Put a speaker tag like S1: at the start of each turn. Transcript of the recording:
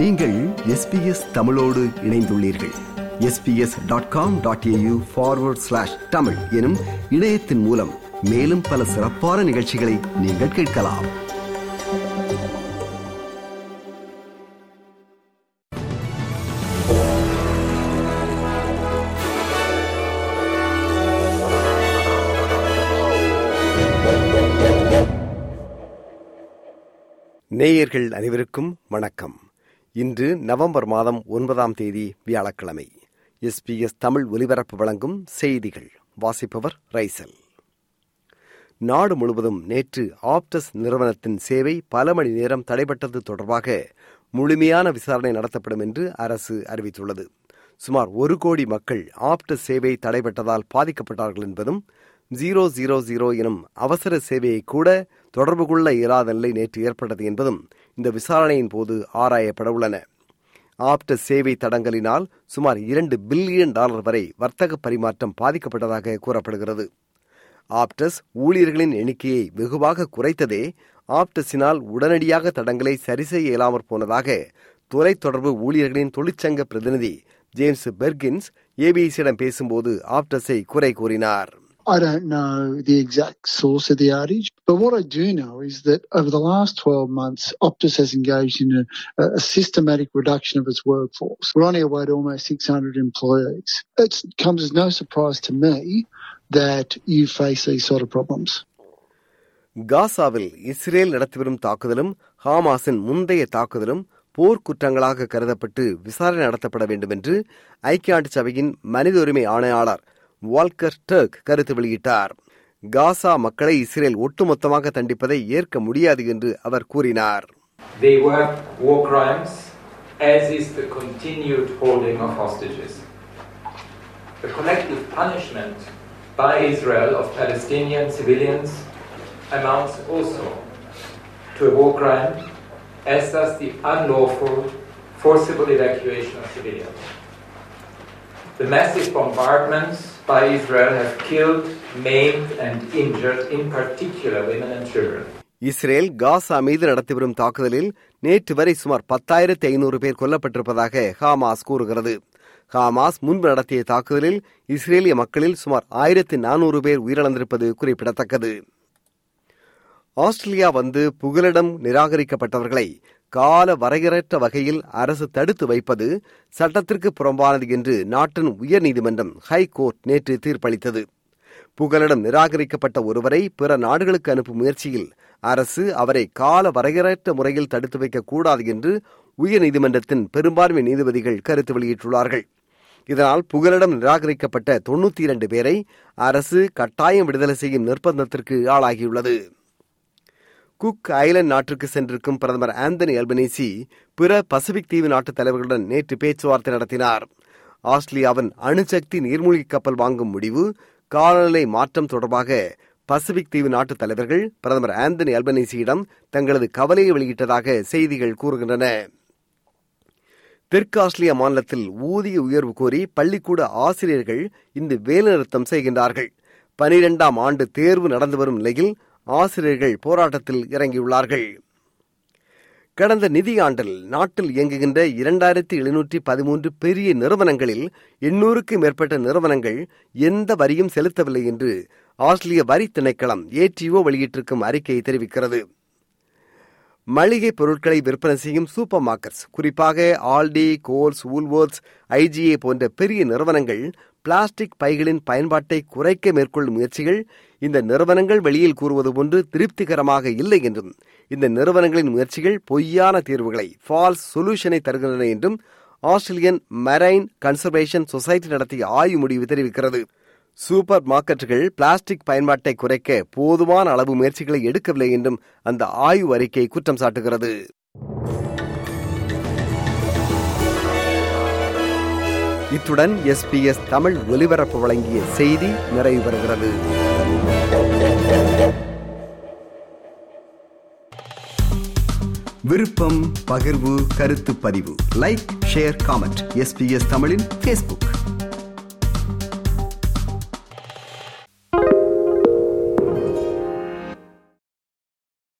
S1: நீங்கள் எஸ்பிஎஸ் தமிழோடு இணைந்துள்ளீர்கள். SBS dot com dot AU forward slash Tamil எனும் இணையத்தின் மூலம் மேலும் பல சிறப்பான நிகழ்ச்சிகளை நீங்கள் கேட்கலாம். நேயர்கள் அனைவருக்கும் வணக்கம். இன்று நவம்பர் மாதம் ஒன்பதாம் தேதி வியாழக்கிழமை. எஸ்பிஎஸ் தமிழ் ஒலிபரப்பு வழங்கும் செய்திகள். வாசிப்பவர் ரைசல். நாடு முழுவதும் நேற்று ஆப்டஸ் நிறுவனத்தின் சேவை பல மணி நேரம் தடைபட்டது தொடர்பாக முழுமையான விசாரணை நடத்தப்படும் என்று அரசு அறிவித்துள்ளது. சுமார் ஒரு கோடி மக்கள் ஆப்டஸ் சேவை தடைபட்டதால் பாதிக்கப்பட்டார்கள் என்பதும் ஜீரோ ஜீரோ ஜீரோ எனும் அவசர சேவையை கூட தொடர்பு கொள்ள இயலாத நிலை நேற்று ஏற்பட்டது என்பதும் இந்த விசாரணையின் போது ஆராயப்படவுள்ளன. ஆப்டஸ் சேவை தடங்கலினால் சுமார் இரண்டு பில்லியன் டாலர் வரை வர்த்தக பரிமாற்றம் பாதிக்கப்பட்டதாக கூறப்படுகிறது. ஆப்டஸ் ஊழியர்களின் எண்ணிக்கையை வெகுவாக குறைத்ததே ஆப்டஸினால் உடனடியாக தடங்களை சரி செய்ய இயலாமற் போனதாக தொலைத்தொடர்பு ஊழியர்களின் தொழிற்சங்க பிரதிநிதி ஜேம்ஸ் பெர்கின்ஸ் ஏபிசியிடம் பேசும்போது ஆப்டஸை குறை கூறினார்.
S2: I don't know the exact source of the outage, but what I do know is that over the last 12 months, Optus has engaged in a, a systematic reduction of its workforce. We're on our way to almost 600 employees. It comes as no surprise to me that you face these sort of problems.
S1: காசாவில் Israel நடத்தி வரும் தாக்குதலும் ஹாமாஸின் முந்தைய தாக்குதலும் போர்க்குற்றங்களாக கருதப்பட்டு விசாரணை நடத்தப்பட வேண்டும் என்று ஐக்கிய நாட்டு சபையின் மனித உரிமை ஆணையாளர் வால்கர் டர்க் கருத்து வெளியிட்டார் காசா மக்களை இஸ்ரேல் ஒட்டுமொத்தமாக தண்டிப்பதை ஏற்க முடியாது என்று அவர் கூறினார்
S3: They were war crimes, as is the continued holding of hostages. The collective punishment by Israel of Palestinian civilians amounts also to a war crime, as does the unlawful, forcible evacuation of civilians. The massive bombardments by Israel have killed, maimed, and injured, in particular, women and children.
S1: Israel Gaza மீது நடத்தி வரும் தாக்குதலில் நேற்று வரை சுமார் பத்தாயிரத்தி ஐநூறு பேர் கொல்லப்பட்டிருப்பதாக ஹாமாஸ் கூறுகிறது ஹாமாஸ் முன்பு நடத்திய தாக்குதலில் இஸ்ரேலிய மக்களில் சுமார் ஆயிரத்தி நானூறு பேர் உயிரிழந்திருப்பது குறிப்பிடத்தக்கது ஆஸ்திரேலியா வந்து புகலிடம் நிராகரிக்கப்பட்டவர்களை கால வரையறற்ற வகையில் அரசு தடுத்து வைப்பது சட்டத்திற்கு புறம்பானது என்று நாட்டின் உயர்நீதிமன்றம் ஹைகோர்ட் நேற்று தீர்ப்பளித்தது. புகலிடம் நிராகரிக்கப்பட்ட ஒருவரை பிற நாடுகளுக்கு அனுப்பும் முயற்சியில் அரசு அவரை கால வரையறற்ற முறையில் தடுத்து வைக்கக்கூடாது என்று உயர்நீதிமன்றத்தின் பெரும்பான்மை நீதிபதிகள் கருத்து வெளியிட்டுள்ளார்கள். இதனால் புகலிடம் நிராகரிக்கப்பட்ட தொன்னூத்தி இரண்டு பேரை அரசு கட்டாயம் விடுதலை செய்யும் நிர்பந்தத்திற்கு ஆளாகியுள்ளது. குக் ஐலண்ட் நாட்டிற்கு சென்றிருக்கும் பிரதமர் ஆந்தனி அல்பனேசி பிற பசிபிக் தீவு நாட்டு தலைவர்களுடன் நேற்று பேச்சுவார்த்தை நடத்தினார். ஆஸ்திரேலியாவின் அணுசக்தி நீர்மூழ்கி கப்பல் வாங்கும் முடிவு காலநிலை மாற்றம் தொடர்பாக பசிபிக் தீவு நாட்டு தலைவர்கள் பிரதமர் ஆந்தனி அல்பனேசியிடம் தங்களது கவலையை வெளியிட்டதாக செய்திகள் கூறுகின்றன. தெற்கு ஆஸ்திரேலியா மாநிலத்தில் ஊதிய உயர்வு கோரி பள்ளிக்கூட ஆசிரியர்கள் இந்த வேலைநிறுத்தம் செய்கின்றார்கள். பனிரெண்டாம் ஆண்டு தேர்வு நடந்து வரும் நிலையில் ஆசிரியர்கள் போராட்டத்தில் இறங்கியுள்ளார்கள். கடந்த நிதியாண்டில் நாட்டில் இயங்குகின்ற இரண்டாயிரத்தி எழுநூற்றி பதிமூன்று பெரிய நிறுவனங்களில் எண்ணூறுக்கு மேற்பட்ட நிறுவனங்கள் எந்த வரியும் செலுத்தவில்லை என்று ஆஸ்திரேலிய வரி திணைக்களம் ஏடிஓ வெளியிட்டிருக்கும் அறிக்கை தெரிவிக்கிறது. மளிகை பொருட்களை விற்பனை செய்யும் சூப்பர் மார்க்கெட்ஸ் குறிப்பாக ஆல்டி கோல்ஸ் ஊல்வர்ட்ஸ் ஐஜிஏ போன்ற பெரிய நிறுவனங்கள் பிளாஸ்டிக் பைகளின் பயன்பாட்டை குறைக்க மேற்கொள்ளும் முயற்சிகள் இந்த நிறுவனங்கள் வெளியில் கூறுவது போன்று திருப்திகரமாக இல்லை என்றும் இந்த நிறுவனங்களின் முயற்சிகள் பொய்யான தீர்வுகளை ஃபால்ஸ் சொல்யூஷனை தருகின்றன என்றும் ஆஸ்திரேலியன் மெரைன் கன்சர்வேஷன் சொசைட்டி நடத்திய ஆய்வு முடிவு தெரிவிக்கிறது. சூப்பர் மார்க்கெட்டுகள் பிளாஸ்டிக் பயன்பாட்டை குறைக்க போதுமான அளவு முயற்சிகளை எடுக்கவில்லை என்றும் அந்த ஆய்வு அறிக்கை குற்றம் சாட்டுகிறது. இத்துடன் எஸ்பிஎஸ் தமிழ் ஒலிபரப்பு வழங்கிய செய்தி நிறைவு பெறுகிறது. விருப்பம் பகிர்வு கருத்து பதிவு. லைக் ஷேர் காமெண்ட் எஸ்பிஎஸ் தமிழின் பேஸ்புக்